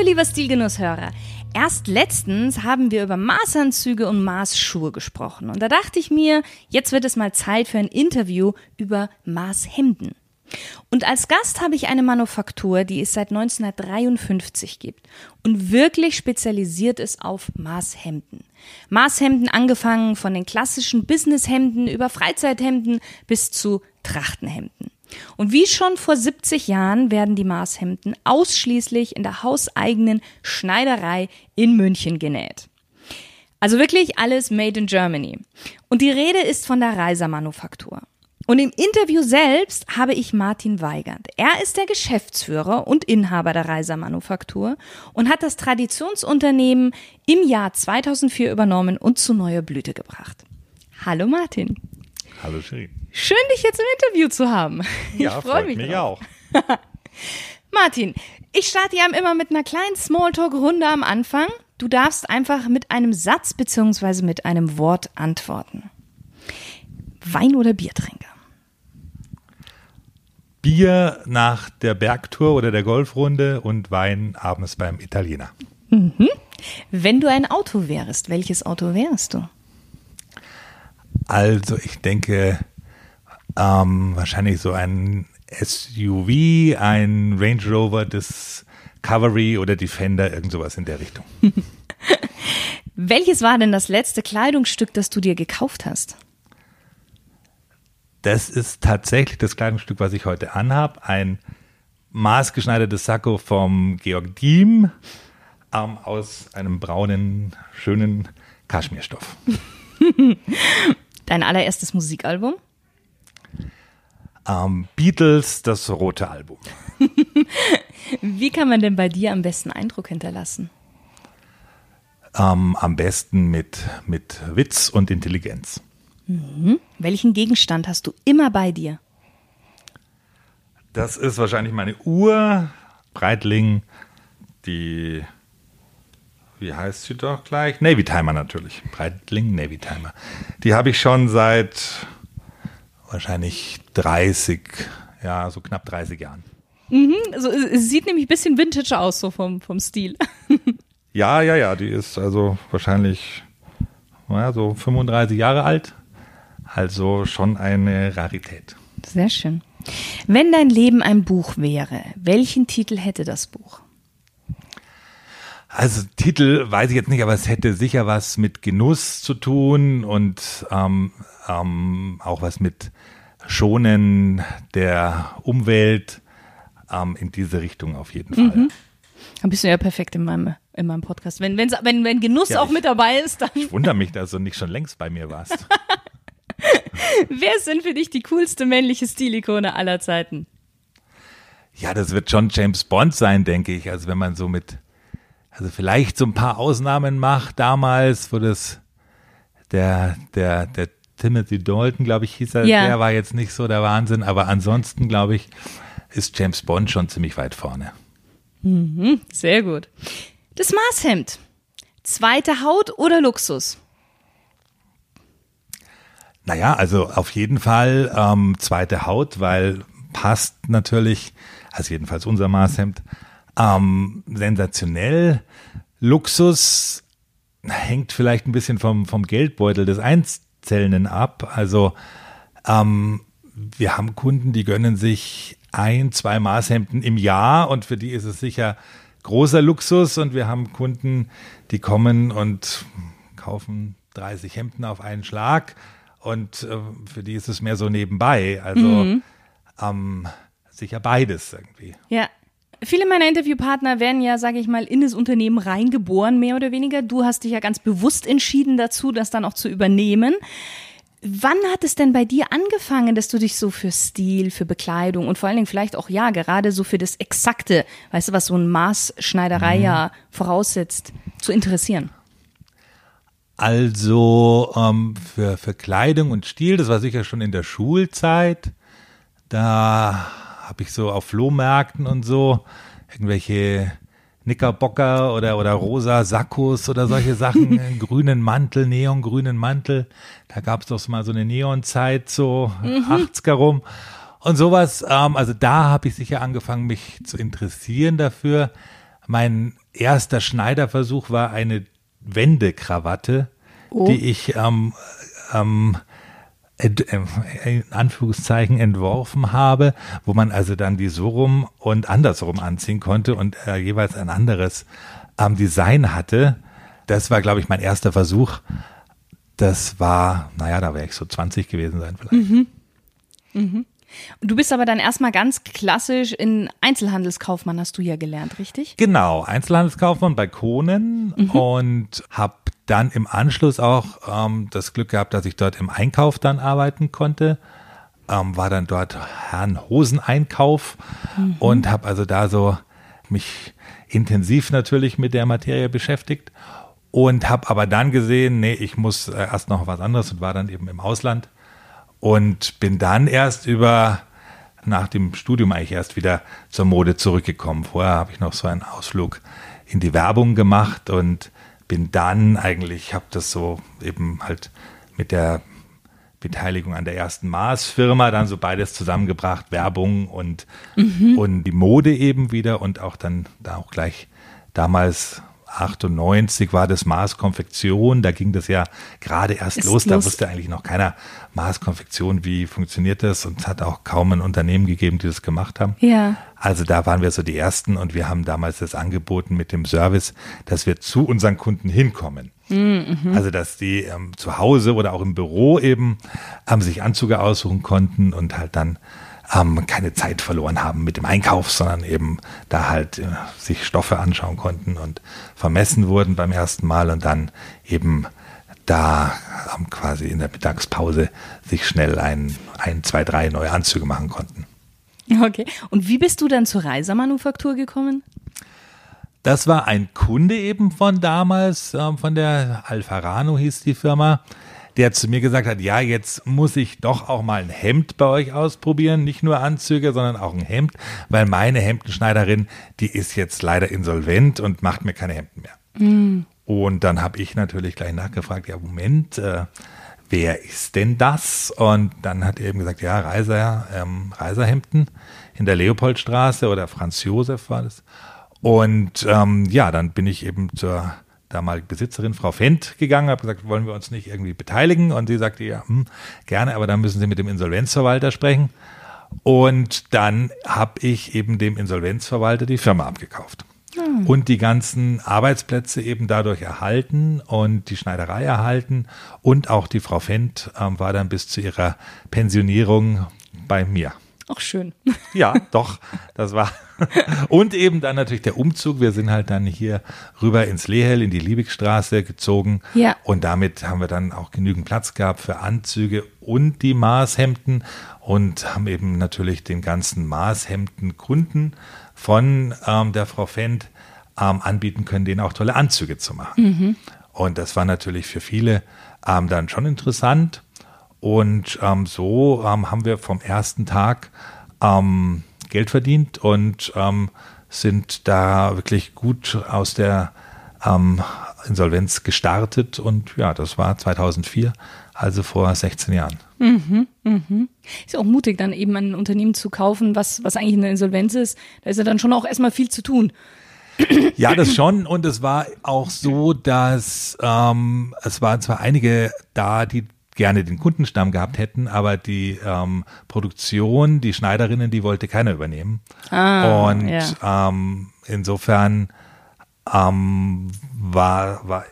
Hallo lieber Stilgenusshörer. Erst letztens haben wir über Maßanzüge und Maßschuhe gesprochen und da dachte ich mir, jetzt wird es mal Zeit für ein Interview über Maßhemden. Und als Gast habe ich eine Manufaktur, die es seit 1953 gibt und wirklich spezialisiert ist auf Maßhemden. Maßhemden angefangen von den klassischen Businesshemden über Freizeithemden bis zu Trachtenhemden. Und wie schon vor 70 Jahren werden die Maßhemden ausschließlich in der hauseigenen Schneiderei in München genäht. Also wirklich alles made in Germany. Und die Rede ist von der Reiser Manufaktur. Und im Interview selbst habe ich Martin Weigand. Er ist der Geschäftsführer und Inhaber der Reiser Manufaktur und hat das Traditionsunternehmen im Jahr 2004 übernommen und zu neuer Blüte gebracht. Hallo Martin. Hallo Shirin. Schön, dich jetzt im Interview zu haben. Ja, ich freue mich, mich auch. Martin, ich starte ja immer mit einer kleinen Smalltalk-Runde am Anfang. Du darfst einfach mit einem Satz beziehungsweise mit einem Wort antworten. Wein- oder Biertrinker? Bier nach der Bergtour oder der Golfrunde und Wein abends beim Italiener. Mhm. Wenn du ein Auto wärst, welches Auto wärst du? Also ich denke ähm, wahrscheinlich so ein SUV, ein Range Rover Discovery oder Defender, irgend sowas in der Richtung. Welches war denn das letzte Kleidungsstück, das du dir gekauft hast? Das ist tatsächlich das Kleidungsstück, was ich heute anhabe. Ein maßgeschneidertes Sakko vom Georg Diem ähm, aus einem braunen, schönen Kaschmirstoff. Dein allererstes Musikalbum? Ähm, Beatles, das rote Album. Wie kann man denn bei dir am besten Eindruck hinterlassen? Ähm, am besten mit, mit Witz und Intelligenz. Mhm. Welchen Gegenstand hast du immer bei dir? Das ist wahrscheinlich meine Uhr, Breitling, die wie heißt sie doch gleich? Navy Timer natürlich. Breitling Navy Timer. Die habe ich schon seit wahrscheinlich 30, ja, so knapp 30 Jahren. Mhm, also es sieht nämlich ein bisschen Vintage aus, so vom, vom Stil. ja, ja, ja, die ist also wahrscheinlich ja, so 35 Jahre alt. Also schon eine Rarität. Sehr schön. Wenn dein Leben ein Buch wäre, welchen Titel hätte das Buch? Also Titel weiß ich jetzt nicht, aber es hätte sicher was mit Genuss zu tun und ähm, ähm, auch was mit Schonen der Umwelt ähm, in diese Richtung auf jeden Fall. Mhm. Dann bist du ja perfekt in meinem, in meinem Podcast. Wenn, wenn, wenn Genuss ja, auch ich, mit dabei ist, dann. Ich wundere mich, dass du nicht schon längst bei mir warst. Wer ist denn für dich die coolste männliche Stilikone aller Zeiten? Ja, das wird schon James Bond sein, denke ich. Also wenn man so mit also vielleicht so ein paar Ausnahmen macht damals, wo das der, der, der Timothy Dalton, glaube ich, hieß er, ja. der war jetzt nicht so der Wahnsinn, aber ansonsten, glaube ich, ist James Bond schon ziemlich weit vorne. Mhm, sehr gut. Das Maßhemd. Zweite Haut oder Luxus? Naja, also auf jeden Fall ähm, zweite Haut, weil passt natürlich, also jedenfalls unser Maßhemd, ähm, sensationell. Luxus hängt vielleicht ein bisschen vom, vom Geldbeutel des Einzelnen ab. Also ähm, wir haben Kunden, die gönnen sich ein, zwei Maßhemden im Jahr und für die ist es sicher großer Luxus. Und wir haben Kunden, die kommen und kaufen 30 Hemden auf einen Schlag und äh, für die ist es mehr so nebenbei. Also mhm. ähm, sicher beides irgendwie. Ja, Viele meiner Interviewpartner werden ja, sage ich mal, in das Unternehmen reingeboren, mehr oder weniger. Du hast dich ja ganz bewusst entschieden dazu, das dann auch zu übernehmen. Wann hat es denn bei dir angefangen, dass du dich so für Stil, für Bekleidung und vor allen Dingen vielleicht auch ja gerade so für das Exakte, weißt du, was so ein Maßschneiderei mhm. ja voraussetzt, zu interessieren? Also ähm, für, für Kleidung und Stil, das war sicher schon in der Schulzeit. Da habe ich so auf Flohmärkten und so irgendwelche Knickerbocker oder, oder rosa Sakkos oder solche Sachen, grünen Mantel, neongrünen Mantel. Da gab es doch mal so eine Neonzeit, so mhm. 80er rum. Und sowas, ähm, also da habe ich sicher angefangen, mich zu interessieren dafür. Mein erster Schneiderversuch war eine Wendekrawatte, oh. die ich ähm, ähm, in Anführungszeichen entworfen habe, wo man also dann die so rum und andersrum anziehen konnte und äh, jeweils ein anderes ähm, Design hatte. Das war, glaube ich, mein erster Versuch. Das war, naja, da wäre ich so 20 gewesen sein vielleicht. Mhm. Mhm. Du bist aber dann erstmal ganz klassisch in Einzelhandelskaufmann hast du ja gelernt, richtig? Genau, Einzelhandelskaufmann bei Konen mhm. und habe dann im Anschluss auch ähm, das Glück gehabt, dass ich dort im Einkauf dann arbeiten konnte. Ähm, war dann dort Herrn Hoseneinkauf mhm. und habe also da so mich intensiv natürlich mit der Materie beschäftigt und habe aber dann gesehen, nee, ich muss äh, erst noch was anderes und war dann eben im Ausland und bin dann erst über nach dem Studium eigentlich erst wieder zur Mode zurückgekommen. Vorher habe ich noch so einen Ausflug in die Werbung gemacht und bin dann eigentlich, habe das so eben halt mit der Beteiligung an der ersten Mars-Firma dann so beides zusammengebracht, Werbung und, mhm. und die Mode eben wieder und auch dann da auch gleich damals 98 war das Maßkonfektion, da ging das ja gerade erst Ist los, da wusste eigentlich noch keiner Maßkonfektion, wie funktioniert das und es hat auch kaum ein Unternehmen gegeben, die das gemacht haben. Ja. Also da waren wir so die Ersten und wir haben damals das angeboten mit dem Service, dass wir zu unseren Kunden hinkommen. Mhm. Also dass die ähm, zu Hause oder auch im Büro eben ähm, sich Anzüge aussuchen konnten und halt dann ähm, keine Zeit verloren haben mit dem Einkauf, sondern eben da halt äh, sich Stoffe anschauen konnten und vermessen wurden beim ersten Mal und dann eben da ähm, quasi in der Mittagspause sich schnell ein, ein, zwei, drei neue Anzüge machen konnten. Okay. Und wie bist du dann zur Reisermanufaktur gekommen? Das war ein Kunde eben von damals, ähm, von der Alfarano hieß die Firma der zu mir gesagt hat, ja, jetzt muss ich doch auch mal ein Hemd bei euch ausprobieren, nicht nur Anzüge, sondern auch ein Hemd, weil meine Hemdenschneiderin, die ist jetzt leider insolvent und macht mir keine Hemden mehr. Mhm. Und dann habe ich natürlich gleich nachgefragt, ja, Moment, äh, wer ist denn das? Und dann hat er eben gesagt, ja, Reiser, ähm, Reiserhemden in der Leopoldstraße oder Franz Josef war das. Und ähm, ja, dann bin ich eben zur damalige Besitzerin, Frau Fendt, gegangen, habe gesagt, wollen wir uns nicht irgendwie beteiligen? Und sie sagte, ja, hm, gerne, aber dann müssen Sie mit dem Insolvenzverwalter sprechen. Und dann habe ich eben dem Insolvenzverwalter die Firma abgekauft. Hm. Und die ganzen Arbeitsplätze eben dadurch erhalten und die Schneiderei erhalten. Und auch die Frau Fendt ähm, war dann bis zu ihrer Pensionierung bei mir. Auch schön. Ja, doch, das war. Und eben dann natürlich der Umzug. Wir sind halt dann hier rüber ins Lehel, in die Liebigstraße gezogen. Ja. Und damit haben wir dann auch genügend Platz gehabt für Anzüge und die Maßhemden und haben eben natürlich den ganzen Maßhemden-Kunden von ähm, der Frau Fendt ähm, anbieten können, denen auch tolle Anzüge zu machen. Mhm. Und das war natürlich für viele ähm, dann schon interessant. Und ähm, so ähm, haben wir vom ersten Tag ähm, Geld verdient und ähm, sind da wirklich gut aus der ähm, Insolvenz gestartet. Und ja, das war 2004, also vor 16 Jahren. Mhm, mhm. Ist ja auch mutig, dann eben ein Unternehmen zu kaufen, was, was eigentlich in der Insolvenz ist. Da ist ja dann schon auch erstmal viel zu tun. Ja, das schon. Und es war auch so, dass ähm, es waren zwar einige da, die gerne den Kundenstamm gehabt hätten, aber die ähm, Produktion, die Schneiderinnen, die wollte keiner übernehmen. Ah, und ja. ähm, insofern ähm, war, war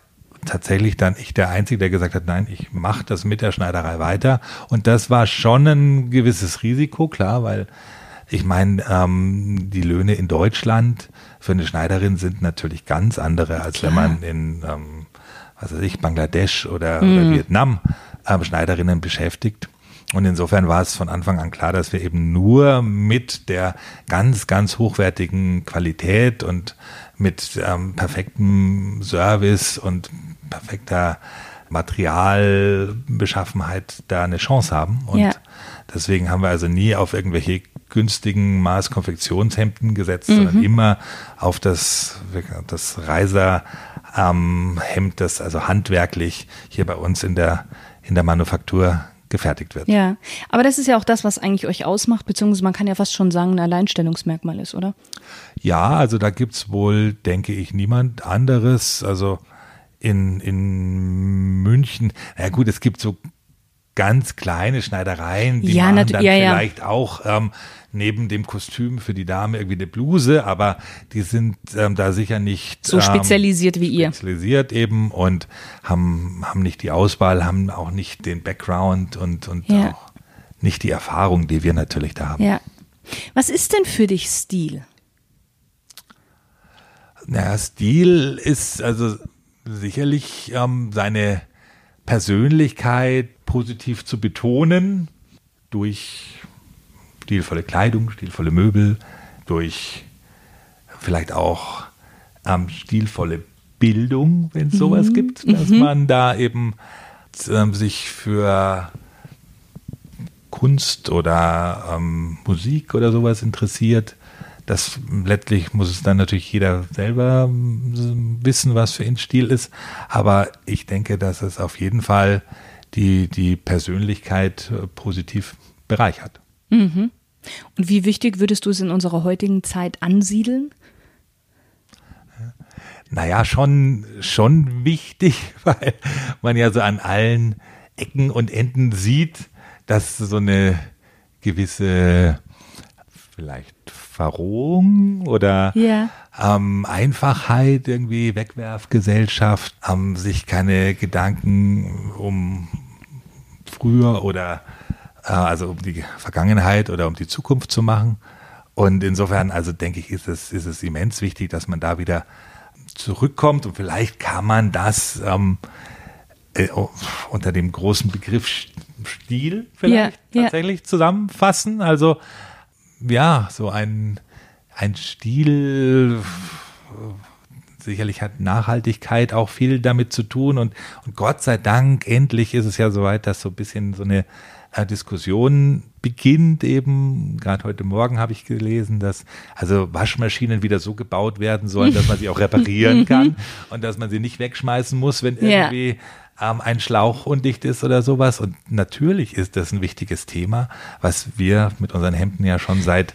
tatsächlich dann ich der Einzige, der gesagt hat, nein, ich mache das mit der Schneiderei weiter. Und das war schon ein gewisses Risiko, klar, weil ich meine, ähm, die Löhne in Deutschland für eine Schneiderin sind natürlich ganz andere, als klar. wenn man in, ähm, was weiß ich, Bangladesch oder, mm. oder Vietnam äh, Schneiderinnen beschäftigt. Und insofern war es von Anfang an klar, dass wir eben nur mit der ganz, ganz hochwertigen Qualität und mit ähm, perfektem Service und perfekter Materialbeschaffenheit da eine Chance haben. Und ja. deswegen haben wir also nie auf irgendwelche günstigen Maßkonfektionshemden gesetzt, mhm. sondern immer auf das, das Reiser ähm, das also handwerklich hier bei uns in der, in der Manufaktur gefertigt wird. Ja, aber das ist ja auch das, was eigentlich euch ausmacht, beziehungsweise man kann ja fast schon sagen, ein Alleinstellungsmerkmal ist, oder? Ja, also da gibt es wohl, denke ich, niemand anderes. Also in, in München, na gut, es gibt so ganz kleine Schneidereien, die ja, machen dann ja, vielleicht ja. auch ähm, neben dem Kostüm für die Dame irgendwie eine Bluse, aber die sind ähm, da sicher nicht so spezialisiert ähm, wie ihr. Spezialisiert eben und haben, haben nicht die Auswahl, haben auch nicht den Background und, und ja. auch nicht die Erfahrung, die wir natürlich da haben. Ja. Was ist denn für dich Stil? Naja, Stil ist also sicherlich ähm, seine Persönlichkeit positiv zu betonen durch stilvolle Kleidung, stilvolle Möbel, durch vielleicht auch ähm, stilvolle Bildung, wenn es mhm. sowas gibt, dass mhm. man da eben ähm, sich für Kunst oder ähm, Musik oder sowas interessiert. Das letztlich muss es dann natürlich jeder selber ähm, wissen, was für ihn Stil ist. Aber ich denke, dass es auf jeden Fall die, die Persönlichkeit äh, positiv bereichert. Mhm. Und wie wichtig würdest du es in unserer heutigen Zeit ansiedeln? Naja, schon, schon wichtig, weil man ja so an allen Ecken und Enden sieht, dass so eine gewisse vielleicht Verrohung oder ja. ähm, Einfachheit, irgendwie Wegwerfgesellschaft, ähm, sich keine Gedanken um früher oder äh, also um die Vergangenheit oder um die Zukunft zu machen. Und insofern, also denke ich, ist es, ist es immens wichtig, dass man da wieder zurückkommt und vielleicht kann man das ähm, äh, unter dem großen Begriff Stil vielleicht ja, tatsächlich ja. zusammenfassen. Also ja, so ein, ein Stil sicherlich hat Nachhaltigkeit auch viel damit zu tun und, und Gott sei Dank endlich ist es ja soweit, dass so ein bisschen so eine äh, Diskussion beginnt eben, gerade heute Morgen habe ich gelesen, dass also Waschmaschinen wieder so gebaut werden sollen, dass man sie auch reparieren kann und dass man sie nicht wegschmeißen muss, wenn irgendwie ja. ähm, ein Schlauch undicht ist oder sowas. Und natürlich ist das ein wichtiges Thema, was wir mit unseren Hemden ja schon seit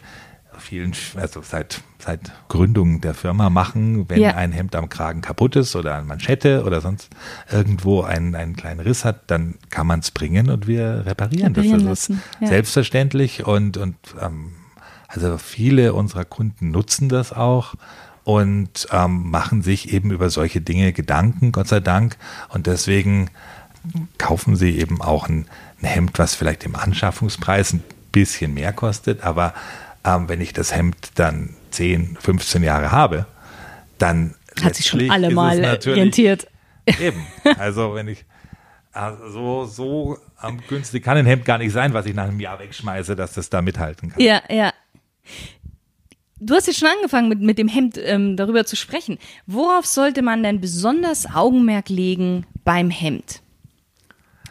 vielen, also seit, seit Gründung der Firma machen, wenn ja. ein Hemd am Kragen kaputt ist oder eine Manschette oder sonst irgendwo einen, einen kleinen Riss hat, dann kann man es bringen und wir reparieren, reparieren das. Also ja. selbstverständlich und, und ähm, also viele unserer Kunden nutzen das auch und ähm, machen sich eben über solche Dinge Gedanken, Gott sei Dank. Und deswegen kaufen sie eben auch ein, ein Hemd, was vielleicht im Anschaffungspreis ein bisschen mehr kostet, aber ähm, wenn ich das Hemd dann 10, 15 Jahre habe, dann hat sich schon alle mal orientiert. Eben. Also wenn ich also so ähm, günstig kann ein Hemd gar nicht sein, was ich nach einem Jahr wegschmeiße, dass das da mithalten kann. Ja, ja. Du hast jetzt schon angefangen, mit, mit dem Hemd ähm, darüber zu sprechen. Worauf sollte man denn besonders Augenmerk legen beim Hemd?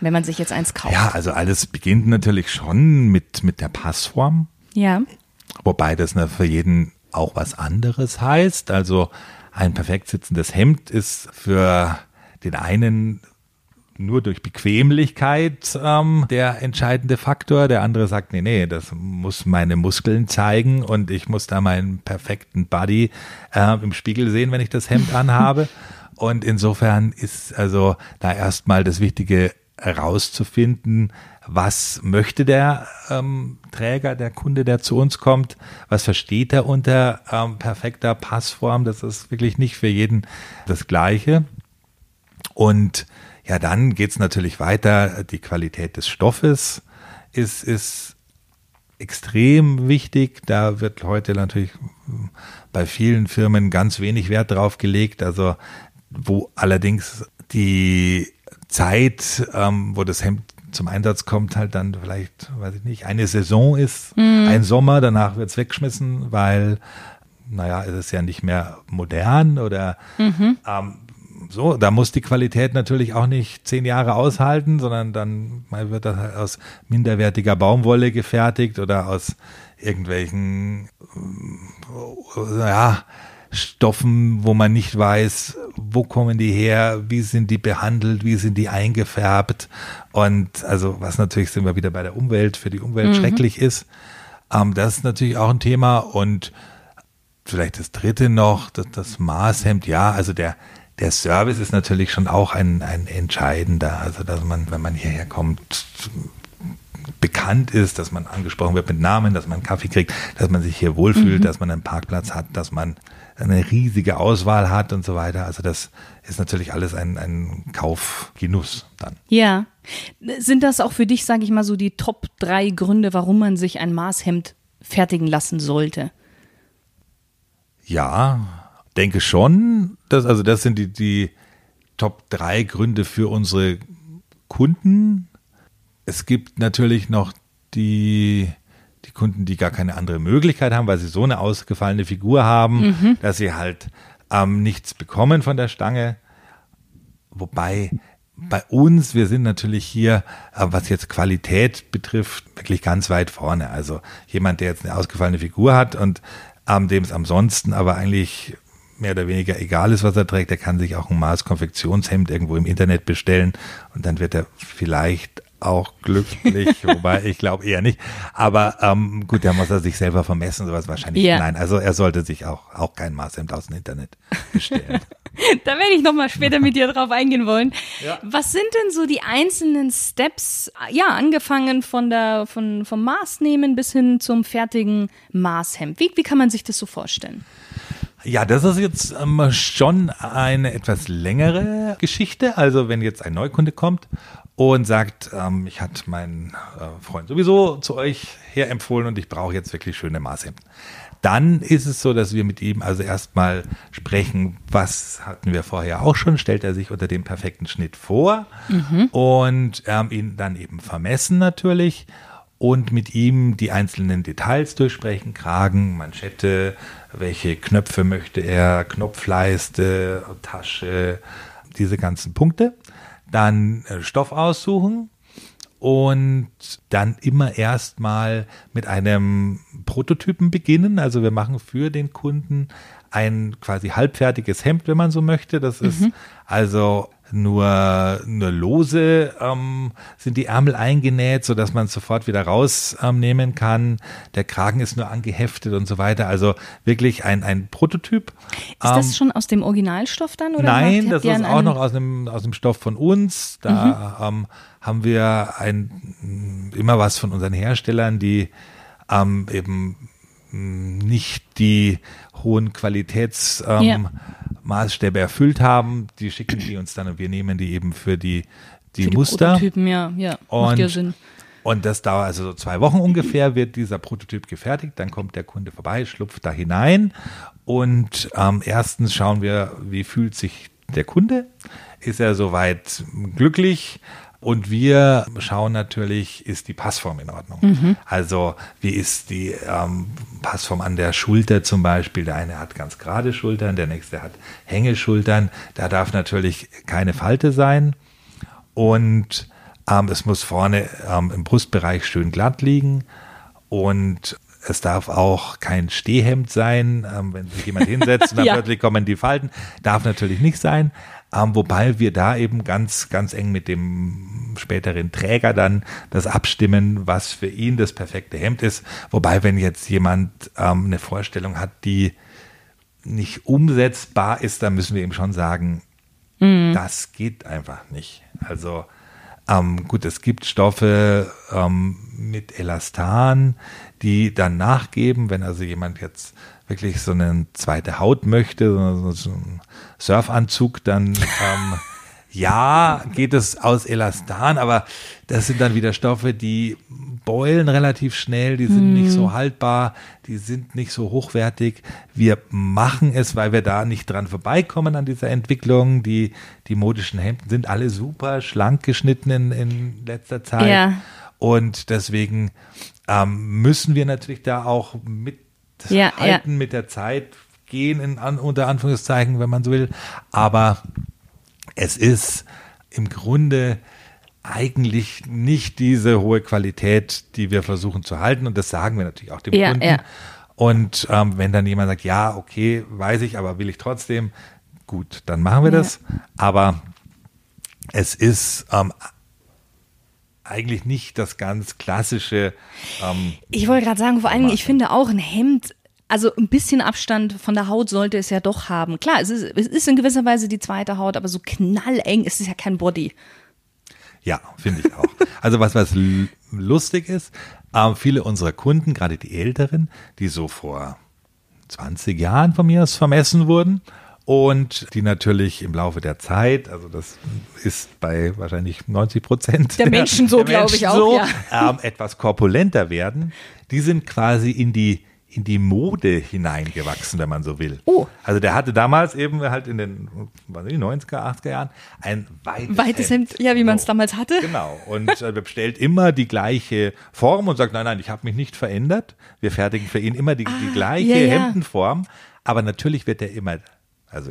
Wenn man sich jetzt eins kauft. Ja, also alles beginnt natürlich schon mit, mit der Passform. Ja. Wobei das für jeden auch was anderes heißt. Also ein perfekt sitzendes Hemd ist für den einen nur durch Bequemlichkeit ähm, der entscheidende Faktor. Der andere sagt, nee, nee, das muss meine Muskeln zeigen und ich muss da meinen perfekten Body äh, im Spiegel sehen, wenn ich das Hemd anhabe. Und insofern ist also da erstmal das Wichtige herauszufinden, was möchte der ähm, Träger, der Kunde, der zu uns kommt, was versteht er unter ähm, perfekter Passform. Das ist wirklich nicht für jeden das Gleiche. Und ja, dann geht's natürlich weiter. Die Qualität des Stoffes ist, ist extrem wichtig. Da wird heute natürlich bei vielen Firmen ganz wenig Wert drauf gelegt. Also wo allerdings die Zeit, ähm, wo das Hemd zum Einsatz kommt, halt dann vielleicht, weiß ich nicht, eine Saison ist, mhm. ein Sommer, danach wird es weggeschmissen, weil, naja, es ist ja nicht mehr modern oder mhm. ähm, so, da muss die Qualität natürlich auch nicht zehn Jahre aushalten, sondern dann wird das halt aus minderwertiger Baumwolle gefertigt oder aus irgendwelchen, äh, ja, Stoffen, wo man nicht weiß, wo kommen die her, wie sind die behandelt, wie sind die eingefärbt und also was natürlich sind wir wieder bei der Umwelt, für die Umwelt mhm. schrecklich ist. Ähm, das ist natürlich auch ein Thema und vielleicht das dritte noch, das, das Maßhemd, ja, also der, der Service ist natürlich schon auch ein, ein entscheidender, also dass man, wenn man hierher kommt, bekannt ist, dass man angesprochen wird mit Namen, dass man Kaffee kriegt, dass man sich hier wohlfühlt, mhm. dass man einen Parkplatz hat, dass man eine riesige Auswahl hat und so weiter. Also das ist natürlich alles ein, ein Kaufgenuss dann. Ja. Sind das auch für dich, sage ich mal, so die Top drei Gründe, warum man sich ein Maßhemd fertigen lassen sollte? Ja, denke schon. Dass, also das sind die, die Top drei Gründe für unsere Kunden. Es gibt natürlich noch die die Kunden, die gar keine andere Möglichkeit haben, weil sie so eine ausgefallene Figur haben, mhm. dass sie halt ähm, nichts bekommen von der Stange. Wobei bei uns, wir sind natürlich hier, äh, was jetzt Qualität betrifft, wirklich ganz weit vorne. Also jemand, der jetzt eine ausgefallene Figur hat und ähm, dem es ansonsten aber eigentlich mehr oder weniger egal ist, was er trägt, der kann sich auch ein Maß Konfektionshemd irgendwo im Internet bestellen und dann wird er vielleicht auch glücklich, wobei ich glaube eher nicht. Aber ähm, gut, da muss er sich selber vermessen, sowas wahrscheinlich. Ja. Nein, also er sollte sich auch, auch kein Maßhemd aus dem Internet bestellen. da werde ich nochmal später mit dir drauf eingehen wollen. Ja. Was sind denn so die einzelnen Steps, ja, angefangen von der, von, vom Maßnehmen bis hin zum fertigen Maßhemd? Wie, wie kann man sich das so vorstellen? Ja, das ist jetzt ähm, schon eine etwas längere Geschichte. Also wenn jetzt ein Neukunde kommt und sagt, ähm, ich hatte meinen äh, Freund sowieso zu euch herempfohlen und ich brauche jetzt wirklich schöne Maßhemden. Dann ist es so, dass wir mit ihm also erstmal sprechen, was hatten wir vorher auch schon, stellt er sich unter dem perfekten Schnitt vor mhm. und ähm, ihn dann eben vermessen natürlich und mit ihm die einzelnen Details durchsprechen, Kragen, Manschette, welche Knöpfe möchte er, Knopfleiste, Tasche, diese ganzen Punkte dann äh, Stoff aussuchen und dann immer erstmal mit einem Prototypen beginnen. Also wir machen für den Kunden ein quasi halbfertiges Hemd, wenn man so möchte. Das mhm. ist also nur, nur lose ähm, sind die Ärmel eingenäht, so dass man es sofort wieder rausnehmen ähm, kann. Der Kragen ist nur angeheftet und so weiter. Also wirklich ein, ein Prototyp. Ist das ähm, schon aus dem Originalstoff dann? Oder nein, das ist auch noch aus dem, aus dem Stoff von uns. Da mhm. ähm, haben wir ein, immer was von unseren Herstellern, die ähm, eben nicht die hohen Qualitätsmaßstäbe ähm, ja. erfüllt haben. Die schicken die uns dann und wir nehmen die eben für die, die, für die Muster. Prototypen, ja, ja. Und, macht ja Sinn. Und das dauert also so zwei Wochen ungefähr, wird dieser Prototyp gefertigt, dann kommt der Kunde vorbei, schlupft da hinein und ähm, erstens schauen wir, wie fühlt sich der Kunde? Ist er soweit glücklich? Und wir schauen natürlich, ist die Passform in Ordnung? Mhm. Also wie ist die ähm, Passform an der Schulter zum Beispiel? Der eine hat ganz gerade Schultern, der nächste hat Hängeschultern. Da darf natürlich keine Falte sein. Und ähm, es muss vorne ähm, im Brustbereich schön glatt liegen. Und es darf auch kein Stehhemd sein, ähm, wenn sich jemand hinsetzt und dann ja. plötzlich kommen die Falten. Darf natürlich nicht sein. Ähm, wobei wir da eben ganz, ganz eng mit dem späteren Träger dann das abstimmen, was für ihn das perfekte Hemd ist. Wobei, wenn jetzt jemand ähm, eine Vorstellung hat, die nicht umsetzbar ist, dann müssen wir ihm schon sagen, mhm. das geht einfach nicht. Also ähm, gut, es gibt Stoffe ähm, mit Elastan, die dann nachgeben, wenn also jemand jetzt wirklich so eine zweite Haut möchte, so, so einen Surfanzug, dann ähm, ja, geht es aus Elastan, aber das sind dann wieder Stoffe, die beulen relativ schnell, die sind hm. nicht so haltbar, die sind nicht so hochwertig. Wir machen es, weil wir da nicht dran vorbeikommen an dieser Entwicklung. Die, die modischen Hemden sind alle super schlank geschnitten in, in letzter Zeit. Ja. Und deswegen ähm, müssen wir natürlich da auch mit ja, halten, ja. mit der Zeit gehen, in, an, unter Anführungszeichen, wenn man so will. Aber es ist im Grunde eigentlich nicht diese hohe Qualität, die wir versuchen zu halten. Und das sagen wir natürlich auch dem ja, Kunden. Ja. Und ähm, wenn dann jemand sagt, ja, okay, weiß ich, aber will ich trotzdem, gut, dann machen wir ja. das. Aber es ist ähm, eigentlich nicht das ganz klassische. Ähm, ich wollte gerade sagen, vor allem, ich finde auch ein Hemd also ein bisschen Abstand von der Haut sollte es ja doch haben. Klar, es ist, es ist in gewisser Weise die zweite Haut, aber so knalleng ist es ja kein Body. Ja, finde ich auch. Also was, was lustig ist, äh, viele unserer Kunden, gerade die Älteren, die so vor 20 Jahren von mir aus vermessen wurden und die natürlich im Laufe der Zeit, also das ist bei wahrscheinlich 90 Prozent der, der Menschen so, glaube ich auch, so, ja. ähm, etwas korpulenter werden, die sind quasi in die in die Mode hineingewachsen, wenn man so will. Oh. Also der hatte damals eben halt in den was ich, 90er, 80er Jahren ein weites, weites Hemd. Ja, wie man es damals hatte. Genau. Und äh, bestellt immer die gleiche Form und sagt, nein, nein, ich habe mich nicht verändert. Wir fertigen für ihn immer die, ah, die gleiche ja. Hemdenform. Aber natürlich wird er immer, also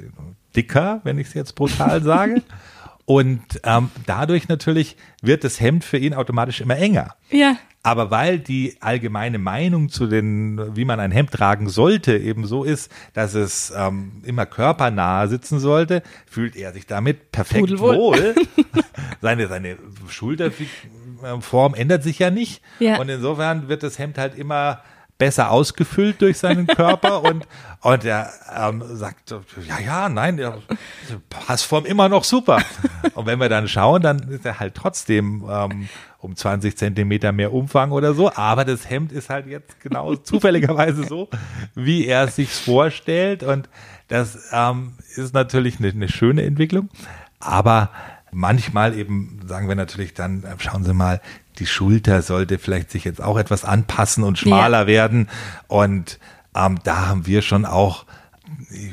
dicker, wenn ich es jetzt brutal sage. Und ähm, dadurch natürlich wird das Hemd für ihn automatisch immer enger. Ja. Aber weil die allgemeine Meinung zu den, wie man ein Hemd tragen sollte, eben so ist, dass es ähm, immer körpernah sitzen sollte, fühlt er sich damit perfekt Pudelwohl. wohl. seine, seine Schulterform ändert sich ja nicht. Ja. Und insofern wird das Hemd halt immer besser ausgefüllt durch seinen Körper und, und er ähm, sagt, ja, ja, nein, der Passform immer noch super. Und wenn wir dann schauen, dann ist er halt trotzdem ähm, um 20 Zentimeter mehr Umfang oder so, aber das Hemd ist halt jetzt genau zufälligerweise so, wie er es sich vorstellt. Und das ähm, ist natürlich eine, eine schöne Entwicklung, aber manchmal eben sagen wir natürlich dann, schauen Sie mal, die Schulter sollte vielleicht sich jetzt auch etwas anpassen und schmaler ja. werden. Und ähm, da haben wir schon auch,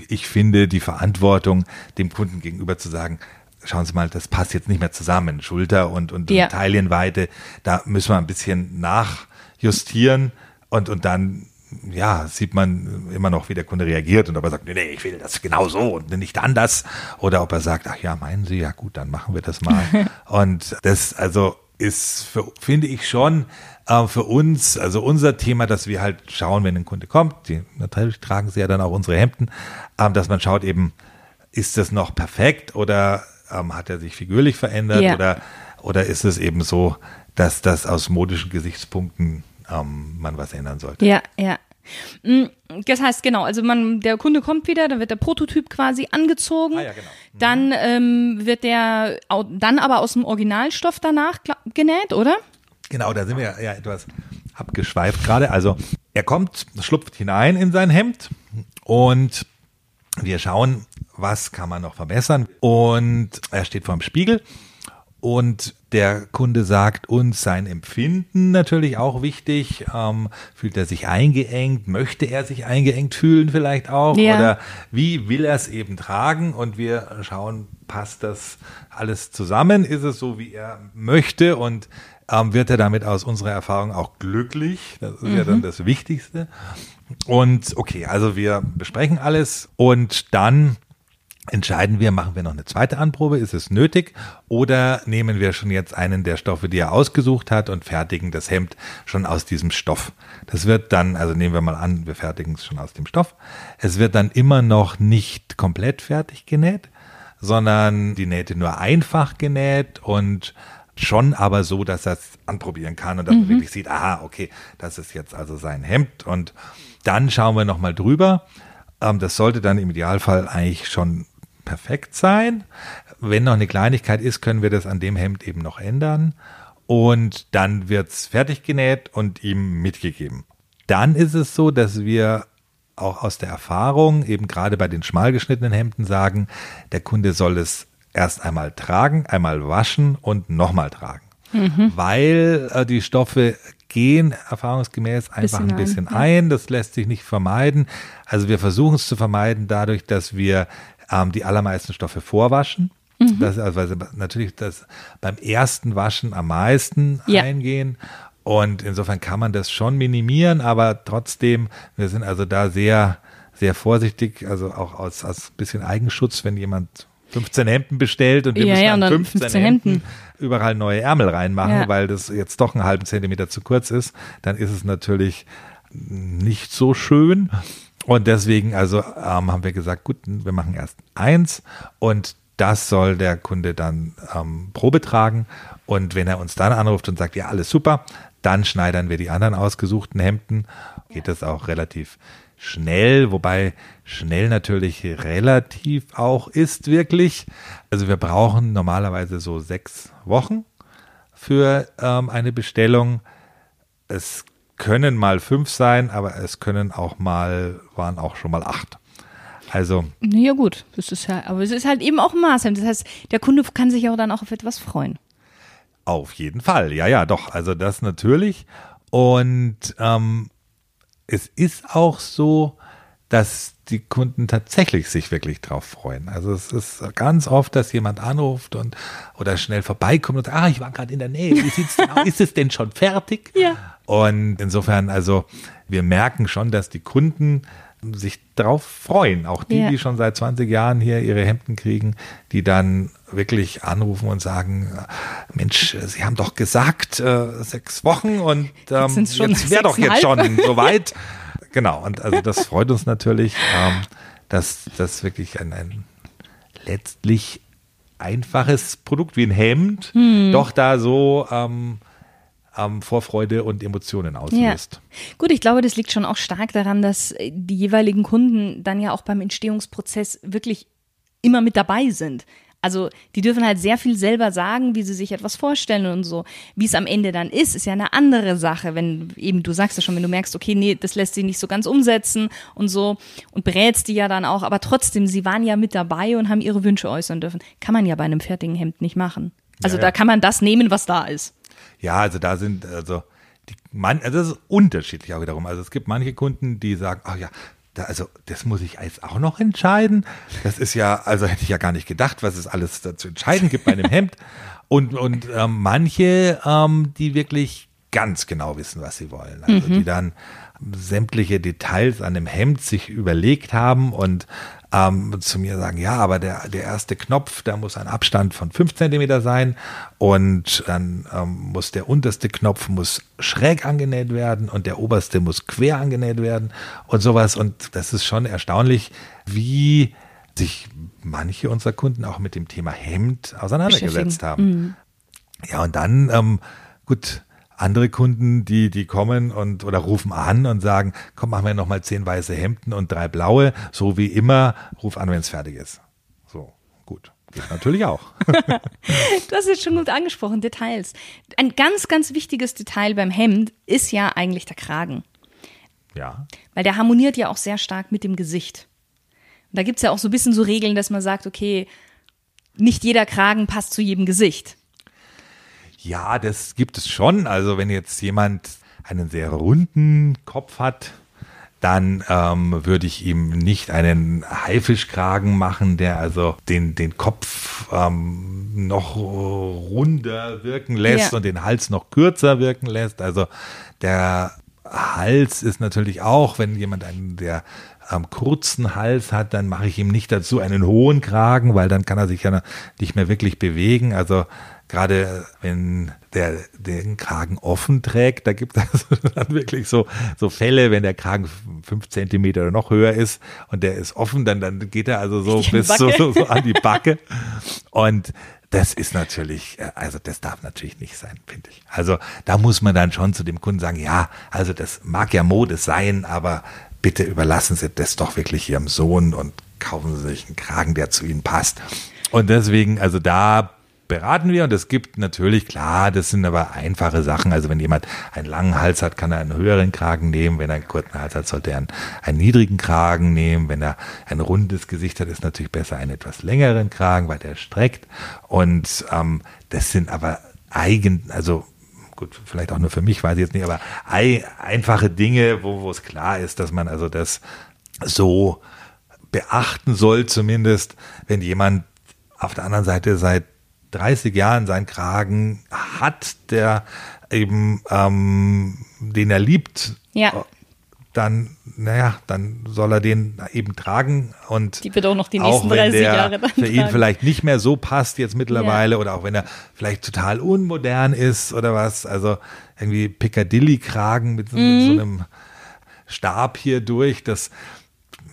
ich finde, die Verantwortung, dem Kunden gegenüber zu sagen, schauen Sie mal, das passt jetzt nicht mehr zusammen. Schulter und, und, ja. und Taillenweite, da müssen wir ein bisschen nachjustieren und, und dann ja, sieht man immer noch, wie der Kunde reagiert und ob er sagt, nee, nee, ich will das genau so und nicht anders. Oder ob er sagt, ach ja, meinen Sie, ja gut, dann machen wir das mal. und das, also ist, für, finde ich schon, äh, für uns, also unser Thema, dass wir halt schauen, wenn ein Kunde kommt, die, natürlich tragen sie ja dann auch unsere Hemden, äh, dass man schaut eben, ist das noch perfekt oder ähm, hat er sich figürlich verändert ja. oder, oder ist es eben so, dass das aus modischen Gesichtspunkten ähm, man was ändern sollte? Ja, ja. Mm, das heißt, genau, also man, der Kunde kommt wieder, dann wird der Prototyp quasi angezogen. Ah, ja, genau. Mhm. Dann ähm, wird der dann aber aus dem Originalstoff danach genäht, oder? Genau, da sind wir ja etwas abgeschweift gerade. Also er kommt, schlupft hinein in sein Hemd und wir schauen, was kann man noch verbessern. Und er steht vor dem Spiegel und der Kunde sagt uns sein Empfinden natürlich auch wichtig. Ähm, fühlt er sich eingeengt? Möchte er sich eingeengt fühlen vielleicht auch? Ja. Oder wie will er es eben tragen? Und wir schauen, passt das alles zusammen? Ist es so, wie er möchte? Und ähm, wird er damit aus unserer Erfahrung auch glücklich? Das ist mhm. ja dann mhm. das Wichtigste. Und okay, also wir besprechen alles und dann entscheiden wir, machen wir noch eine zweite Anprobe, ist es nötig oder nehmen wir schon jetzt einen der Stoffe, die er ausgesucht hat und fertigen das Hemd schon aus diesem Stoff. Das wird dann, also nehmen wir mal an, wir fertigen es schon aus dem Stoff. Es wird dann immer noch nicht komplett fertig genäht, sondern die Nähte nur einfach genäht und schon aber so, dass er es anprobieren kann und dass mhm. man wirklich sieht, aha, okay, das ist jetzt also sein Hemd und dann schauen wir nochmal drüber. Ähm, das sollte dann im Idealfall eigentlich schon perfekt sein. Wenn noch eine Kleinigkeit ist, können wir das an dem Hemd eben noch ändern. Und dann wird es fertig genäht und ihm mitgegeben. Dann ist es so, dass wir auch aus der Erfahrung, eben gerade bei den schmal geschnittenen Hemden sagen, der Kunde soll es erst einmal tragen, einmal waschen und nochmal tragen. Mhm. Weil äh, die Stoffe gehen erfahrungsgemäß einfach bisschen ein bisschen ein, ein. Das lässt sich nicht vermeiden. Also wir versuchen es zu vermeiden dadurch, dass wir ähm, die allermeisten Stoffe vorwaschen. Mhm. Das, also natürlich das beim ersten Waschen am meisten ja. eingehen. Und insofern kann man das schon minimieren, aber trotzdem, wir sind also da sehr, sehr vorsichtig, also auch aus, aus bisschen Eigenschutz, wenn jemand 15 Hemden bestellt und wir ja, müssen ja, dann 15, 15 Hemden, Hemden, überall neue Ärmel reinmachen, ja. weil das jetzt doch einen halben Zentimeter zu kurz ist, dann ist es natürlich nicht so schön. Und deswegen also ähm, haben wir gesagt, gut, wir machen erst eins und das soll der Kunde dann ähm, Probe tragen. Und wenn er uns dann anruft und sagt, ja, alles super, dann schneidern wir die anderen ausgesuchten Hemden. Geht das auch relativ schnell, wobei schnell natürlich relativ auch ist wirklich. Also wir brauchen normalerweise so sechs Wochen für ähm, eine Bestellung. Es können mal fünf sein, aber es können auch mal, waren auch schon mal acht. Also. Ja, gut, das ist ja, aber es ist halt eben auch ein Maßhemd. Das heißt, der Kunde kann sich auch dann auch auf etwas freuen. Auf jeden Fall, ja, ja, doch. Also das natürlich. Und ähm, es ist auch so, dass die Kunden tatsächlich sich wirklich drauf freuen. Also es ist ganz oft, dass jemand anruft und oder schnell vorbeikommt und sagt, ah, ich war gerade in der Nähe, wie sieht's denn aus? Ist es denn schon fertig? Ja. Und insofern, also wir merken schon, dass die Kunden sich drauf freuen. Auch die, ja. die schon seit 20 Jahren hier ihre Hemden kriegen, die dann wirklich anrufen und sagen, Mensch, Sie haben doch gesagt, äh, sechs Wochen und ähm, jetzt, jetzt wäre doch jetzt schon soweit. Genau, und also das freut uns natürlich, ähm, dass das wirklich ein, ein letztlich einfaches Produkt wie ein Hemd hm. doch da so ähm, ähm, Vorfreude und Emotionen auslöst. Ja. Gut, ich glaube, das liegt schon auch stark daran, dass die jeweiligen Kunden dann ja auch beim Entstehungsprozess wirklich immer mit dabei sind. Also die dürfen halt sehr viel selber sagen, wie sie sich etwas vorstellen und so. Wie es am Ende dann ist, ist ja eine andere Sache, wenn eben, du sagst ja schon, wenn du merkst, okay, nee, das lässt sich nicht so ganz umsetzen und so und berätst die ja dann auch, aber trotzdem, sie waren ja mit dabei und haben ihre Wünsche äußern dürfen. Kann man ja bei einem fertigen Hemd nicht machen. Also ja, ja. da kann man das nehmen, was da ist. Ja, also da sind, also, die, man, also das ist unterschiedlich auch wiederum. Also es gibt manche Kunden, die sagen, ach ja, da, also das muss ich jetzt auch noch entscheiden. Das ist ja, also hätte ich ja gar nicht gedacht, was es alles da zu entscheiden gibt bei einem Hemd. Und, und ähm, manche, ähm, die wirklich ganz genau wissen, was sie wollen. Also mhm. die dann sämtliche Details an dem Hemd sich überlegt haben und ähm, zu mir sagen, ja, aber der, der erste Knopf, der muss ein Abstand von fünf Zentimeter sein und dann ähm, muss der unterste Knopf muss schräg angenäht werden und der oberste muss quer angenäht werden und sowas. Und das ist schon erstaunlich, wie sich manche unserer Kunden auch mit dem Thema Hemd auseinandergesetzt haben. Mhm. Ja, und dann, ähm, gut, andere Kunden, die, die kommen und oder rufen an und sagen, komm, machen wir nochmal zehn weiße Hemden und drei blaue, so wie immer, ruf an, wenn es fertig ist. So, gut. Geht natürlich auch. hast jetzt schon gut angesprochen, Details. Ein ganz, ganz wichtiges Detail beim Hemd ist ja eigentlich der Kragen. Ja. Weil der harmoniert ja auch sehr stark mit dem Gesicht. Und da gibt es ja auch so ein bisschen so Regeln, dass man sagt, okay, nicht jeder Kragen passt zu jedem Gesicht. Ja, das gibt es schon. Also wenn jetzt jemand einen sehr runden Kopf hat, dann ähm, würde ich ihm nicht einen Haifischkragen machen, der also den, den Kopf ähm, noch runder wirken lässt ja. und den Hals noch kürzer wirken lässt. Also der Hals ist natürlich auch, wenn jemand einen der ähm, kurzen Hals hat, dann mache ich ihm nicht dazu einen hohen Kragen, weil dann kann er sich ja nicht mehr wirklich bewegen. Also gerade wenn der den Kragen offen trägt, da gibt es dann wirklich so, so Fälle, wenn der Kragen fünf Zentimeter oder noch höher ist und der ist offen, dann, dann geht er also so bis so, so, so an die Backe. Und das ist natürlich, äh, also das darf natürlich nicht sein, finde ich. Also da muss man dann schon zu dem Kunden sagen, ja, also das mag ja Mode sein, aber bitte überlassen Sie das doch wirklich Ihrem Sohn und kaufen Sie sich einen Kragen, der zu Ihnen passt. Und deswegen, also da beraten wir und es gibt natürlich, klar, das sind aber einfache Sachen. Also wenn jemand einen langen Hals hat, kann er einen höheren Kragen nehmen. Wenn er einen kurzen Hals hat, sollte er einen, einen niedrigen Kragen nehmen. Wenn er ein rundes Gesicht hat, ist natürlich besser einen etwas längeren Kragen, weil der streckt. Und ähm, das sind aber eigen, also gut, vielleicht auch nur für mich, weiß ich jetzt nicht, aber ei, einfache Dinge, wo, wo es klar ist, dass man also das so beachten soll, zumindest, wenn jemand auf der anderen Seite seit 30 Jahren seinen Kragen hat, der eben, ähm, den er liebt, ja. dann, naja, dann soll er den eben tragen und die wird auch noch die nächsten 30 Jahre dann für ihn tragen. vielleicht nicht mehr so passt jetzt mittlerweile ja. oder auch wenn er vielleicht total unmodern ist oder was, also irgendwie Piccadilly-Kragen mit, mhm. mit so mhm. einem Stab hier durch, das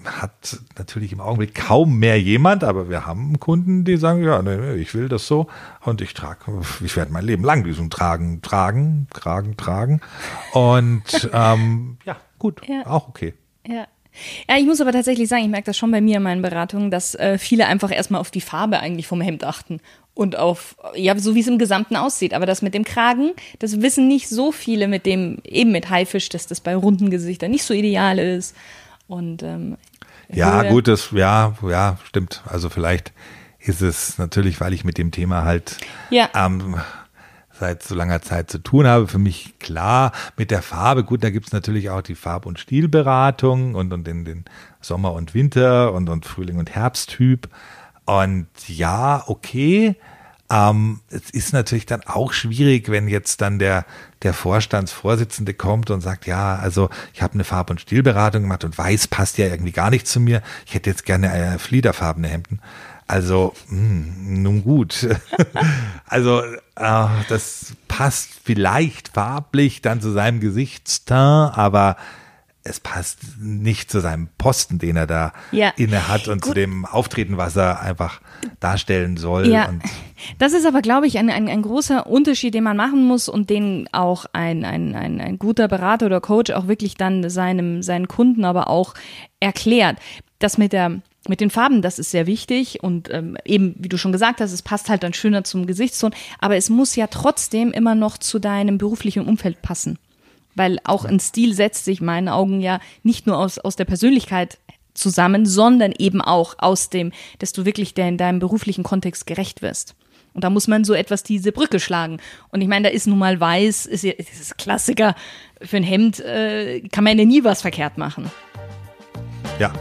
hat natürlich im Augenblick kaum mehr jemand, aber wir haben Kunden, die sagen, ja, nee, ich will das so und ich trage, ich werde mein Leben lang diesen Tragen, tragen, Kragen, tragen und ähm, ja, gut, ja. auch okay. Ja. Ja, ich muss aber tatsächlich sagen, ich merke das schon bei mir in meinen Beratungen, dass äh, viele einfach erstmal auf die Farbe eigentlich vom Hemd achten und auf, ja, so wie es im Gesamten aussieht. Aber das mit dem Kragen, das wissen nicht so viele mit dem, eben mit Haifisch, dass das bei runden Gesichtern nicht so ideal ist. Und ähm, ja, Höhe. gut, das, ja, ja, stimmt. Also vielleicht ist es natürlich, weil ich mit dem Thema halt ja. ähm, seit so langer Zeit zu tun habe, für mich klar. Mit der Farbe, gut, da gibt's natürlich auch die Farb- und Stilberatung und, und den, den Sommer und Winter und, und Frühling und Herbsttyp. Und ja, okay. Ähm, es ist natürlich dann auch schwierig, wenn jetzt dann der, der Vorstandsvorsitzende kommt und sagt, ja, also ich habe eine Farb- und Stilberatung gemacht und weiß passt ja irgendwie gar nicht zu mir. Ich hätte jetzt gerne äh, fliederfarbene Hemden. Also, mh, hm, nun gut. also, äh, das passt vielleicht farblich dann zu seinem Gesichtsteint, aber es passt nicht zu seinem Posten, den er da ja. inne hat und Gut. zu dem Auftreten, was er einfach darstellen soll. Ja. das ist aber, glaube ich, ein, ein, ein, großer Unterschied, den man machen muss und den auch ein, ein, ein, ein guter Berater oder Coach auch wirklich dann seinem, seinen Kunden aber auch erklärt. Das mit der mit den Farben, das ist sehr wichtig und ähm, eben, wie du schon gesagt hast, es passt halt dann schöner zum Gesichtston, aber es muss ja trotzdem immer noch zu deinem beruflichen Umfeld passen. Weil auch ein Stil setzt sich in meinen Augen ja nicht nur aus, aus der Persönlichkeit zusammen, sondern eben auch aus dem, dass du wirklich der in deinem beruflichen Kontext gerecht wirst. Und da muss man so etwas diese Brücke schlagen. Und ich meine, da ist nun mal weiß, ist, ist Klassiker. Für ein Hemd äh, kann man ja nie was verkehrt machen. Ja,